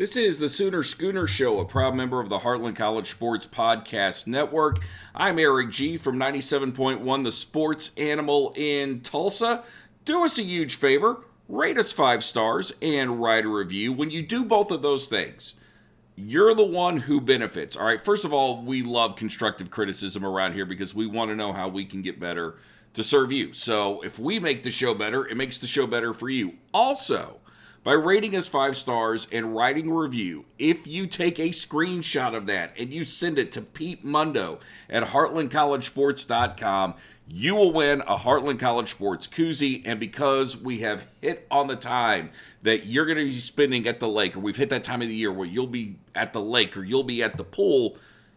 This is the Sooner Schooner Show, a proud member of the Heartland College Sports Podcast Network. I'm Erik Gee from 97.1 The Sports Animal in Tulsa. Do us a huge favor, rate us five stars, and write a review. When you do both of those things, you're the one who benefits. All right, first of all, we love constructive criticism around here because we want to know how we can get better to serve you. So if we make the show better, it makes the show better for you. Also, by rating us five stars and writing a review. If you take a screenshot of that and you send it to Pete Mundo at heartlandcollegesports.com, you will win a Heartland College Sports koozie. And because we have hit on the time that you're going to be spending at the lake, or we've hit that time of the year where you'll be at the lake or you'll be at the pool,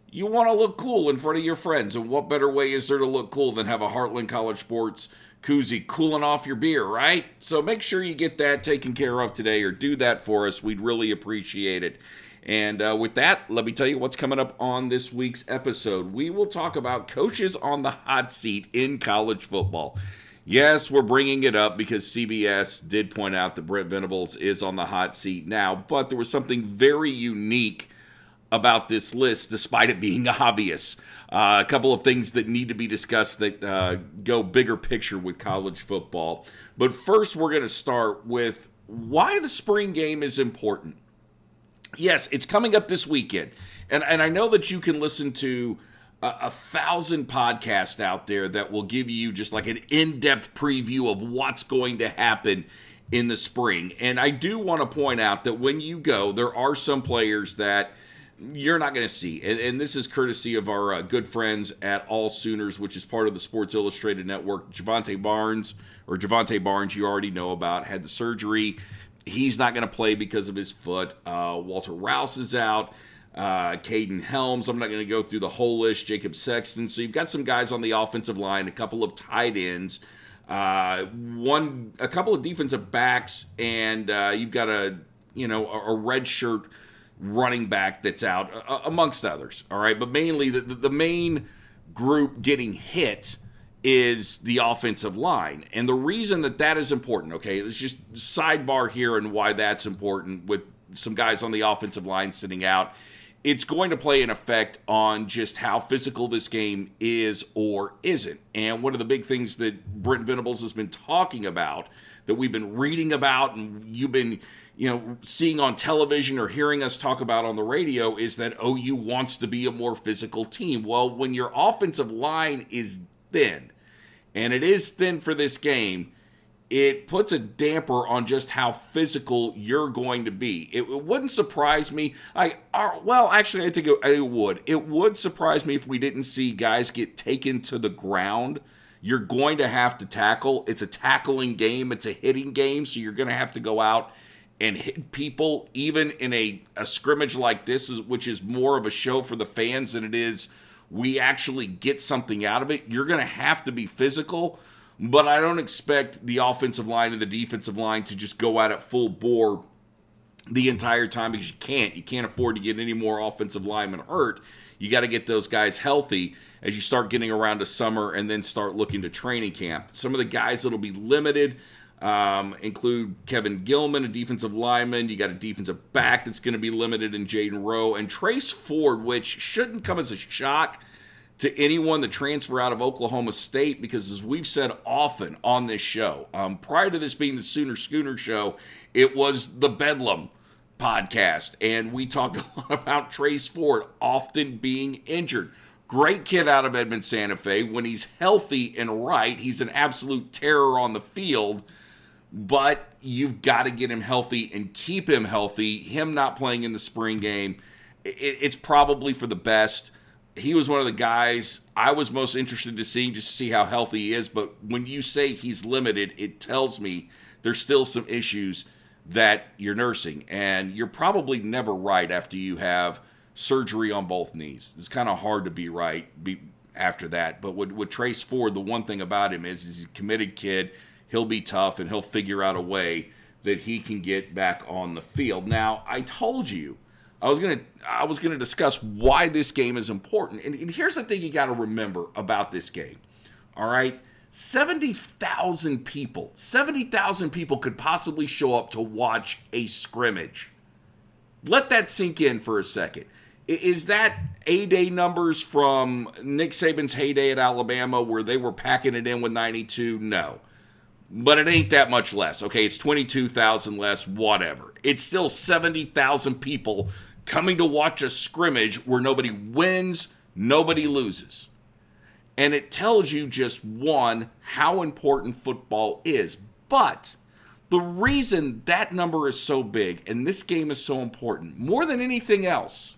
you want to look cool in front of your friends. And what better way is there to look cool than have a Heartland College Sports koozie cooling off your beer, right? So make sure you get that taken care of today or do that for us. We'd really appreciate it. And uh, with that, let me tell you what's coming up on this week's episode. We will talk about coaches on the hot seat in college football. Yes, we're bringing it up because CBS did point out that Brent Venables is on the hot seat now, but there was something very unique about this list, despite it being obvious. Uh, a couple of things that need to be discussed that uh, go bigger picture with college football. But first, we're going to start with why the spring game is important. Yes, it's coming up this weekend. And, and I know that you can listen to a, a thousand podcasts out there that will give you just like an in depth preview of what's going to happen in the spring. And I do want to point out that when you go, there are some players that you're not going to see. And, and, this is courtesy of our uh, good friends at All Sooners, which is part of the Sports Illustrated Network. Jovantae Barnes, or Jovantae Barnes, you already know about, had the surgery. He's not going to play because of his foot. Uh, Walter Rouse is out. Uh, Kaden Helms. I'm not going to go through the whole list. Jacob Sexton. So you've got some guys on the offensive line, a couple of tight ends, uh, one, a couple of defensive backs, and uh, you've got a you know a, a red shirt running back that's out, uh, amongst others. All right, but mainly the, the main group getting hit is the offensive line. And the reason that that is important, okay, it's just sidebar here and why that's important with some guys on the offensive line sitting out. It's going to play an effect on just how physical this game is or isn't. And one of the big things that Brent Venables has been talking about, that we've been reading about, and you've been you know, seeing on television or hearing us talk about on the radio is that OU wants to be a more physical team. Well, when your offensive line is thin, and it is thin for this game, it puts a damper on just how physical you're going to be. It, it wouldn't surprise me. I uh, well, actually, I think it, it would. It would surprise me if we didn't see guys get taken to the ground. You're going to have to tackle. It's a tackling game. It's a hitting game, so you're going to have to go out and hit people, even in a, a scrimmage like this, which is more of a show for the fans than it is we actually get something out of it. You're going to have to be physical, but I don't expect the offensive line and the defensive line to just go out at full bore the entire time because you can't. You can't afford to get any more offensive linemen hurt. You got to get those guys healthy as you start getting around to summer and then start looking to training camp. Some of the guys that'll be limited um, include Kevin Gilman, a defensive lineman. You got a defensive back that's going to be limited in Jaden Rowe, and Trace Ford, which shouldn't come as a shock to anyone that transfer out of Oklahoma State, because as we've said often on this show, um, prior to this being the Sooner Schooner show, it was the Bedlam podcast, and we talked a lot about Trace Ford often being injured. Great kid out of Edmond Santa Fe. When he's healthy and right, he's an absolute terror on the field but you've got to get him healthy and keep him healthy. Him not playing in the spring game, it's probably for the best. He was one of the guys I was most interested to see just to see how healthy he is. But when you say he's limited, it tells me there's still some issues that you're nursing. And you're probably never right after you have surgery on both knees. It's kind of hard to be right be, after that. But with, with Trace Ford, the one thing about him is he's a committed kid he'll be tough and he'll figure out a way that he can get back on the field. Now, I told you I was gonna I was gonna discuss why this game is important. And, and here's the thing you got to remember about this game. All right. 70,000 people, 70,000 people could possibly show up to watch a scrimmage. Let that sink in for a second. Is that A Day numbers from Nick Saban's heyday at Alabama where they were packing it in with 92? No. But it ain't that much less. Okay, it's 22,000 less, whatever. It's still 70,000 people coming to watch a scrimmage where nobody wins, nobody loses. And it tells you just one, how important football is. But the reason that number is so big and this game is so important, more than anything else,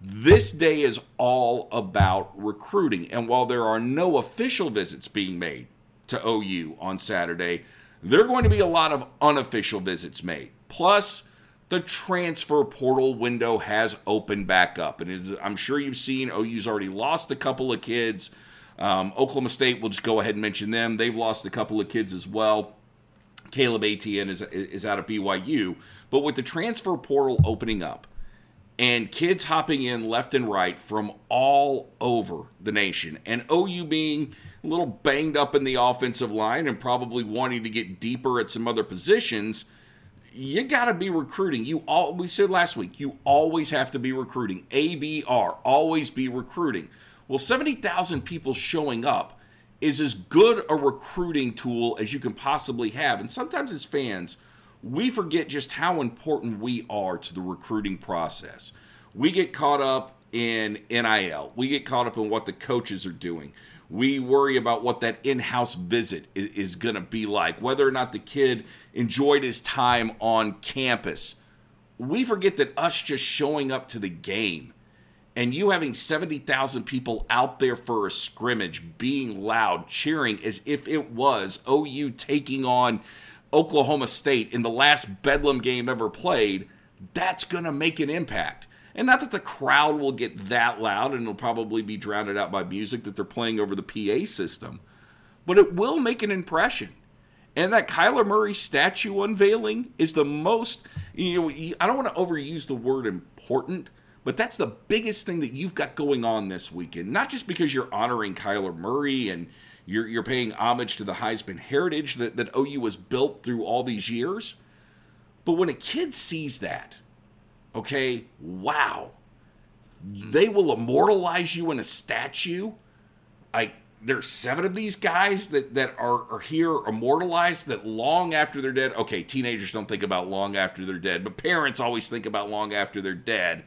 this day is all about recruiting. And while there are no official visits being made to OU on Saturday, there are going to be a lot of unofficial visits made. Plus, the transfer portal window has opened back up. And I'm sure you've seen, OU's already lost a couple of kids. Um, Oklahoma State, we'll just go ahead and mention them. They've lost a couple of kids as well. Caleb Etienne is, is out of BYU. But with the transfer portal opening up, and kids hopping in left and right from all over the nation. And OU being a little banged up in the offensive line and probably wanting to get deeper at some other positions, you got to be recruiting. You all we said last week, you always have to be recruiting. ABR, always be recruiting. Well, 70,000 people showing up is as good a recruiting tool as you can possibly have. And sometimes as fans, we forget just how important we are to the recruiting process. We get caught up in NIL, we get caught up in what the coaches are doing. We worry about what that in house visit is, is going to be like, whether or not the kid enjoyed his time on campus. We forget that us just showing up to the game and you having 70,000 people out there for a scrimmage, being loud, cheering as if it was OU taking on Oklahoma State in the last Bedlam game ever played, that's going to make an impact. And not that the crowd will get that loud and it'll probably be drowned out by music that they're playing over the PA system, but it will make an impression. And that Kyler Murray statue unveiling is the most, you know, I don't want to overuse the word important, but that's the biggest thing that you've got going on this weekend. Not just because you're honoring Kyler Murray and you're, you're paying homage to the Heisman heritage that, that OU has built through all these years. But when a kid sees that, okay, wow, they will immortalize you in a statue. Like there's seven of these guys that, that are, are here immortalized that long after they're dead. Okay, teenagers don't think about long after they're dead, but parents always think about long after they're dead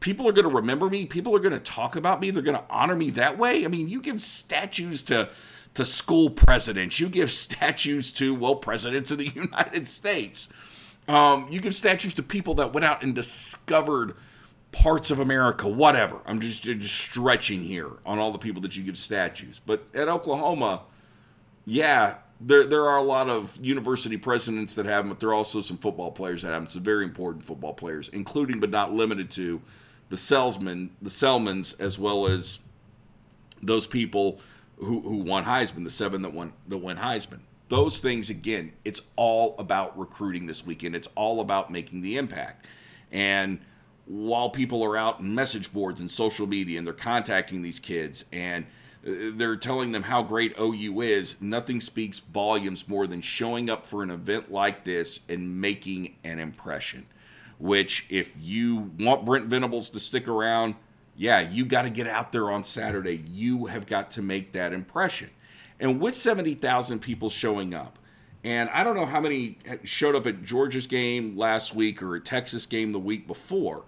people are going to remember me. People are going to talk about me. They're going to honor me that way. I mean, you give statues to to school presidents. You give statues to well presidents of the United States. Um, you give statues to people that went out and discovered parts of America. Whatever. I'm just, just stretching here on all the people that you give statues. But at Oklahoma, yeah, there there are a lot of university presidents that have them, but there are also some football players that have them. Some very important football players, including but not limited to the salesmen, the Selmans, as well as those people who, who won Heisman, the seven that won that won Heisman. Those things again, it's all about recruiting this weekend. It's all about making the impact. And while people are out in message boards and social media and they're contacting these kids and uh, they're telling them how great OU is, nothing speaks volumes more than showing up for an event like this and making an impression which if you want Brent Venables to stick around, yeah, you got to get out there on Saturday. You have got to make that impression. And with 70,000 people showing up, and I don't know how many showed up at Georgia's game last week or a Texas game the week before,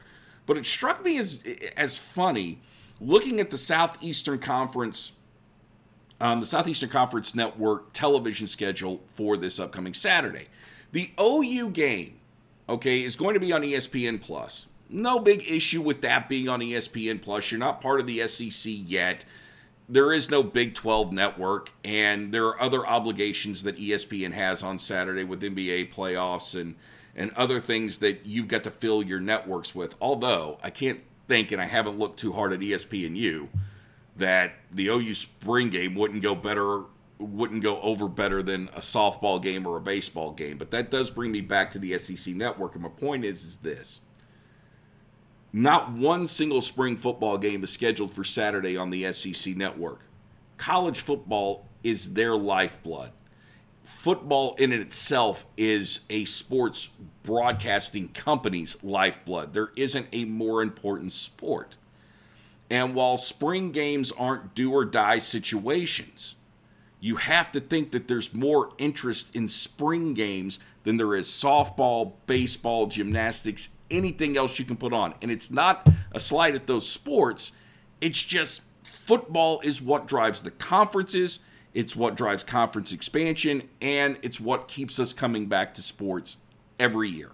but it struck me as as funny looking at the Southeastern Conference um, the Southeastern Conference Network television schedule for this upcoming Saturday. The OU game okay, is going to be on ESPN Plus. No big issue with that being on ESPN Plus. You're not part of the SEC yet. There is no Big 12 network, and there are other obligations that ESPN has on Saturday with NBA playoffs and and other things that you've got to fill your networks with. Although I can't think, and I haven't looked too hard at ESPN, ESPNU, that the OU spring game wouldn't go better wouldn't go over better than a softball game or a baseball game. But that does bring me back to the SEC network. And my point is, is this. Not one single spring football game is scheduled for Saturday on the SEC network. College football is their lifeblood. football in itself is a sports broadcasting company's lifeblood. There isn't a more important sport. And while spring games aren't do or die situations, you have to think that there's more interest in spring games than there is softball, baseball, gymnastics, anything else you can put on. And it's not a slight at those sports, it's just football is what drives the conferences, it's what drives conference expansion, and it's what keeps us coming back to sports every year.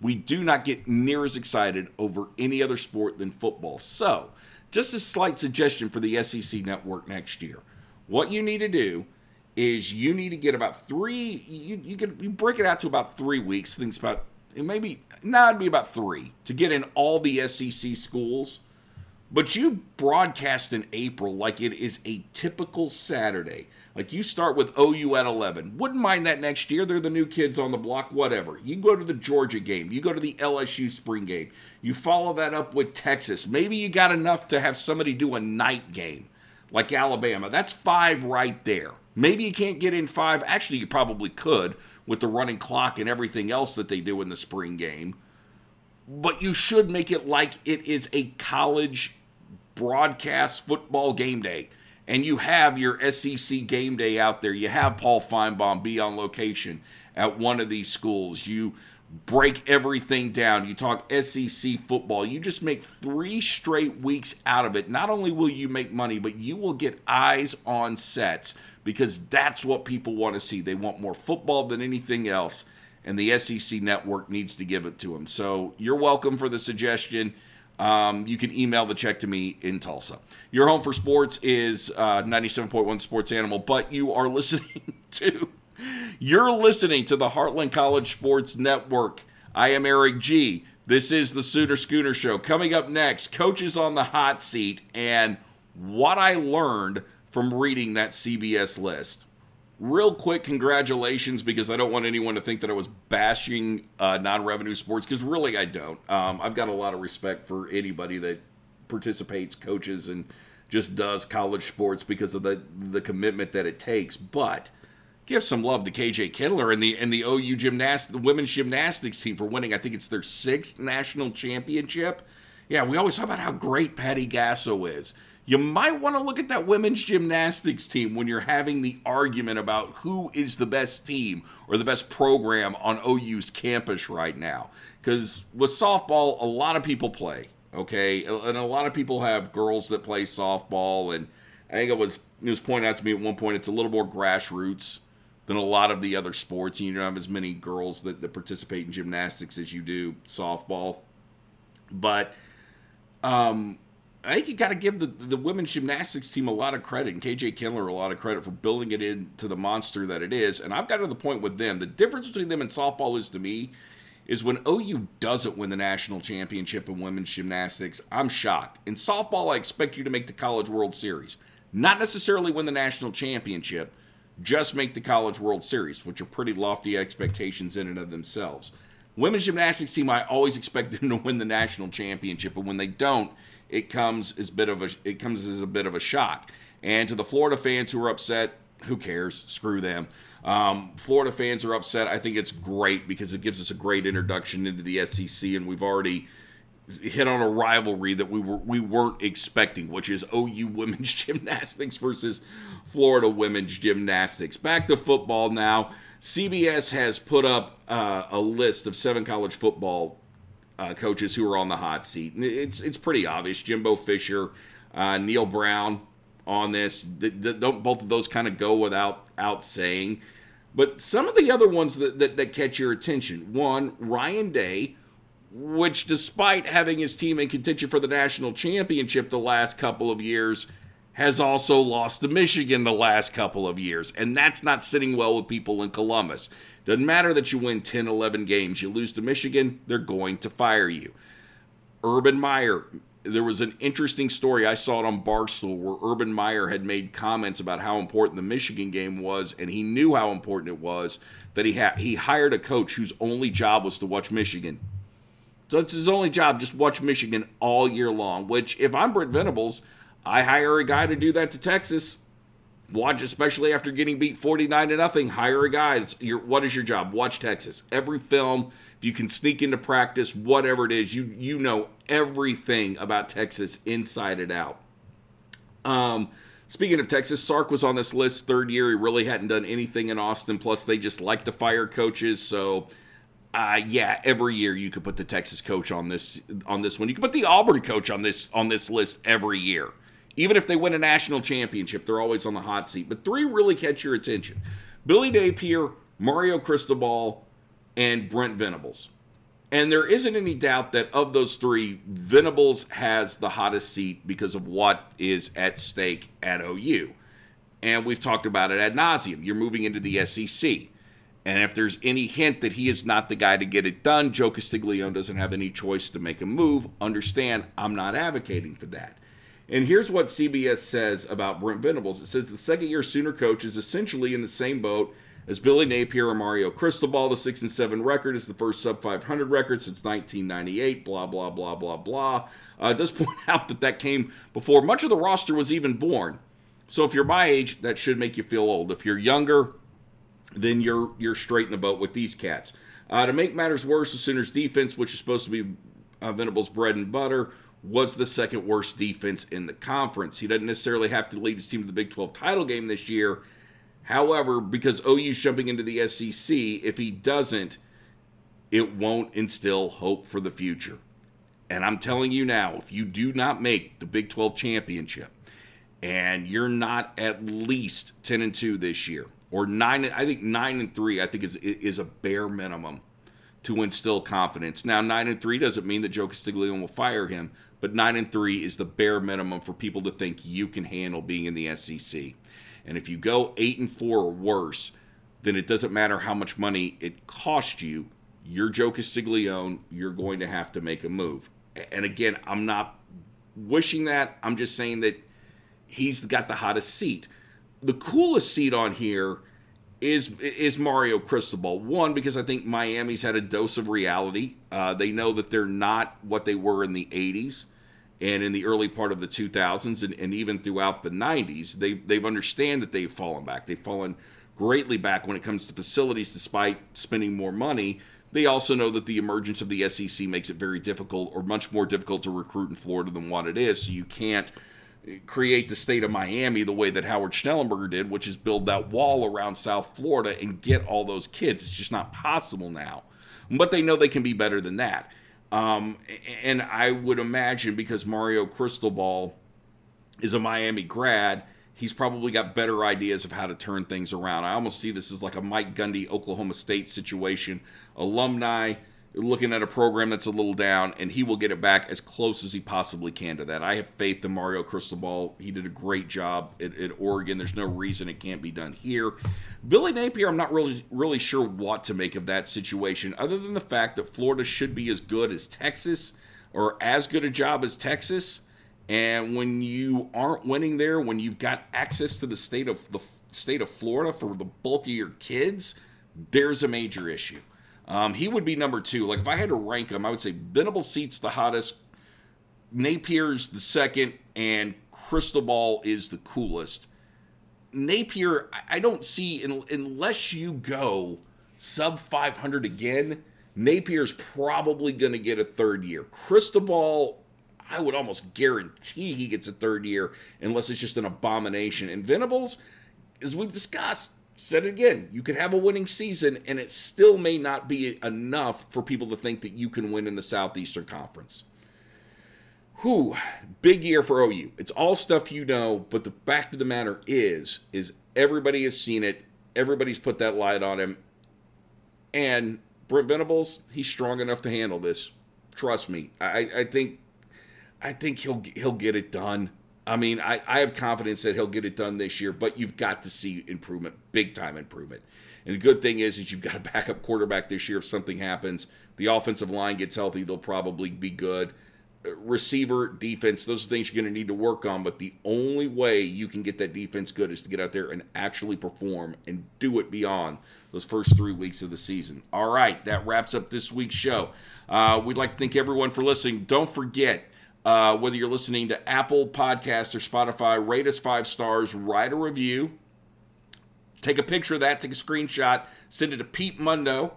We do not get near as excited over any other sport than football. So, just a slight suggestion for the SEC network next year. What you need to do is you need to get about three. You you can you break it out to about three weeks. Things about maybe now it'd be about three to get in all the SEC schools. But you broadcast in April like it is a typical Saturday. Like you start with OU at 11. Wouldn't mind that next year. They're the new kids on the block, whatever. You go to the Georgia game. You go to the LSU spring game. You follow that up with Texas. Maybe you got enough to have somebody do a night game like Alabama. That's five right there. Maybe you can't get in five. Actually, you probably could with the running clock and everything else that they do in the spring game. But you should make it like it is a college broadcast football game day and you have your SEC game day out there, you have Paul Finebaum be on location at one of these schools. You break everything down. You talk SEC football. You just make three straight weeks out of it. Not only will you make money, but you will get eyes on sets because that's what people want to see. They want more football than anything else, and the SEC network needs to give it to them. So you're welcome for the suggestion. Um, you can email the check to me in Tulsa. Your home for sports is uh, 97.1 Sports Animal, but you are listening to you're listening to the Heartland College Sports Network. I am Erik Gee. This is the Sooner Schooner Show. Coming up next, coaches on the hot seat and what I learned from reading that CBS list real quick congratulations because I don't want anyone to think that I was bashing uh, non-revenue sports because really I don't. Um, I've got a lot of respect for anybody that participates, coaches, and just does college sports because of the the commitment that it takes. But give some love to KJ Kindler and the and the OU gymnast the women's gymnastics team for winning. I think it's their sixth national championship. Yeah, we always talk about how great Patty Gasso is you might want to look at that women's gymnastics team when you're having the argument about who is the best team or the best program on OU's campus right now. Because with softball, a lot of people play, okay? And a lot of people have girls that play softball. And I think it was, it was pointed out to me at one point, it's a little more grassroots than a lot of the other sports. And you don't have as many girls that, that participate in gymnastics as you do softball. But, um, I think you got to give the, the women's gymnastics team a lot of credit and KJ Kindler a lot of credit for building it into the monster that it is. And I've got to the point with them. The difference between them and softball is to me is when OU doesn't win the national championship in women's gymnastics, I'm shocked. In softball, I expect you to make the College World Series. Not necessarily win the national championship, just make the College World Series, which are pretty lofty expectations in and of themselves. Women's gymnastics team, I always expect them to win the national championship, but when they don't, it comes as bit of a it comes as a bit of a shock. And to the Florida fans who are upset, who cares? Screw them. Um, Florida fans are upset. I think it's great because it gives us a great introduction into the SEC, and we've already hit on a rivalry that we were we weren't expecting, which is OU women's gymnastics versus Florida women's gymnastics. Back to football now. CBS has put up uh, a list of seven college football uh, coaches who are on the hot seat. It's it's pretty obvious. Jimbo Fisher, uh, Neal Brown on this. Don't both of those kind of go without out saying. But some of the other ones that, that, that catch your attention. One, Ryan Day, which despite having his team in contention for the national championship the last couple of years, has also lost to Michigan the last couple of years. And that's not sitting well with people in Columbus. Doesn't matter that you win 10, 11 games. You lose to Michigan, they're going to fire you. Urban Meyer, there was an interesting story. I saw it on Barstool where Urban Meyer had made comments about how important the Michigan game was, and he knew how important it was that he had he hired a coach whose only job was to watch Michigan. So it's his only job, just watch Michigan all year long. Which, if I'm Brent Venables, I hire a guy to do that to Texas. Watch, especially after getting beat 49 to nothing, hire a guy. It's your, what is your job? Watch Texas. Every film, if you can sneak into practice, whatever it is, you you know everything about Texas inside and out. Um, speaking of Texas, Sark was on this list third year. He really hadn't done anything in Austin. Plus, they just like to fire coaches, so uh, yeah, every year you could put the Texas coach on this on this one. You could put the Auburn coach on this on this list every year. Even if they win a national championship, they're always on the hot seat. But three really catch your attention Billy Napier, Mario Cristobal, and Brent Venables. And there isn't any doubt that of those three, Venables has the hottest seat because of what is at stake at OU. And we've talked about it ad nauseum. You're moving into the SEC. And if there's any hint that he is not the guy to get it done, Joe Castiglione doesn't have any choice to make a move. Understand, I'm not advocating for that. And here's what CBS says about Brent Venables. It says the second year Sooner coach is essentially in the same boat as Billy Napier or Mario Cristobal. The 6 and 7 record is the first sub 500 record since 1998, blah, blah, blah, blah, blah. Uh, it does point out that that came before much of the roster was even born. So if you're my age, that should make you feel old. If you're younger, then you're you're straight in the boat with these cats. Uh, to make matters worse, the Sooners defense, which is supposed to be uh, Venables' bread and butter, was the second worst defense in the conference. He doesn't necessarily have to lead his team to the Big 12 title game this year. However, because OU's jumping into the SEC, if he doesn't, it won't instill hope for the future. And I'm telling you now, if you do not make the Big 12 championship and you're not at least 10 and 2 this year, or 9 I think 9 and 3 I think is is a bare minimum to instill confidence. Now 9 and 3 doesn't mean that Joe Castiglione will fire him, but 9 and 3 is the bare minimum for people to think you can handle being in the SEC. And if you go 8 and 4 or worse, then it doesn't matter how much money it cost you. You're Joe Castiglione, you're going to have to make a move. And again, I'm not wishing that. I'm just saying that he's got the hottest seat. The coolest seat on here is is Mario Cristobal. One because I think Miami's had a dose of reality. Uh, they know that they're not what they were in the '80s and in the early part of the 2000s and, and even throughout the 90s they, they've understand that they've fallen back. They've fallen greatly back when it comes to facilities despite spending more money. They also know that the emergence of the sec makes it very difficult or much more difficult to recruit in florida than what it is. So you can't create the state of miami the way that howard schnellenberger did which is build that wall around south florida and get all those kids. It's just not possible now. But they know they can be better than that um, and I would imagine because Mario Cristobal is a Miami grad, he's probably got better ideas of how to turn things around. I almost see this as like a Mike Gundy Oklahoma State situation. Alumni looking at a program that's a little down, and he will get it back as close as he possibly can to that. I have faith in Mario Cristobal. He did a great job at, at, Oregon. There's no reason it can't be done here. Billy Napier, I'm not really really sure what to make of that situation, other than the fact that Florida should be as good as Texas, or as good a job as Texas. And when you aren't winning there, when you've got access to the state of the state of Florida for the bulk of your kids, there's a major issue. Um, he would be number two. Like if I had to rank them, I would say Venable Seat's the hottest, Napier's the second, and Cristobal is the coolest. Napier, I don't see unless you go sub 500 again. Napier's probably going to get a third year. Cristobal, I would almost guarantee he gets a third year unless it's just an abomination. And Venables, as we've discussed, said it again, you could have a winning season and it still may not be enough for people to think that you can win in the Southeastern Conference. Whew, big year for OU. It's all stuff you know, but the fact of the matter is, is everybody has seen it. Everybody's put that light on him. And Brent Venables, he's strong enough to handle this. Trust me. I, I think I think he'll he'll get it done. I mean, I, I have confidence that he'll get it done this year, but you've got to see improvement, big time improvement. And the good thing is, is you've got a backup quarterback this year. If something happens, the offensive line gets healthy, they'll probably be good. Uh, receiver, defense, those are things you're going to need to work on. But the only way you can get that defense good is to get out there and actually perform and do it beyond those first three weeks of the season. All right, that wraps up this week's show. Uh, we'd like to thank everyone for listening. Don't forget, uh, whether you're listening to Apple Podcast or Spotify, rate us five stars, write a review. take a picture of that, take a screenshot, send it to Pete Mundo.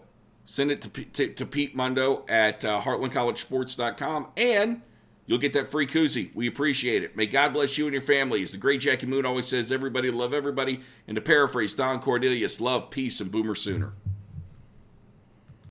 Send it to, to, to Pete Mundo at uh, heartlandcollegesports.com, and you'll get that free koozie. We appreciate it. May God bless you and your families. The great Jackie Moon always says, everybody love everybody. And to paraphrase Don Cornelius, love, peace, and boomer sooner.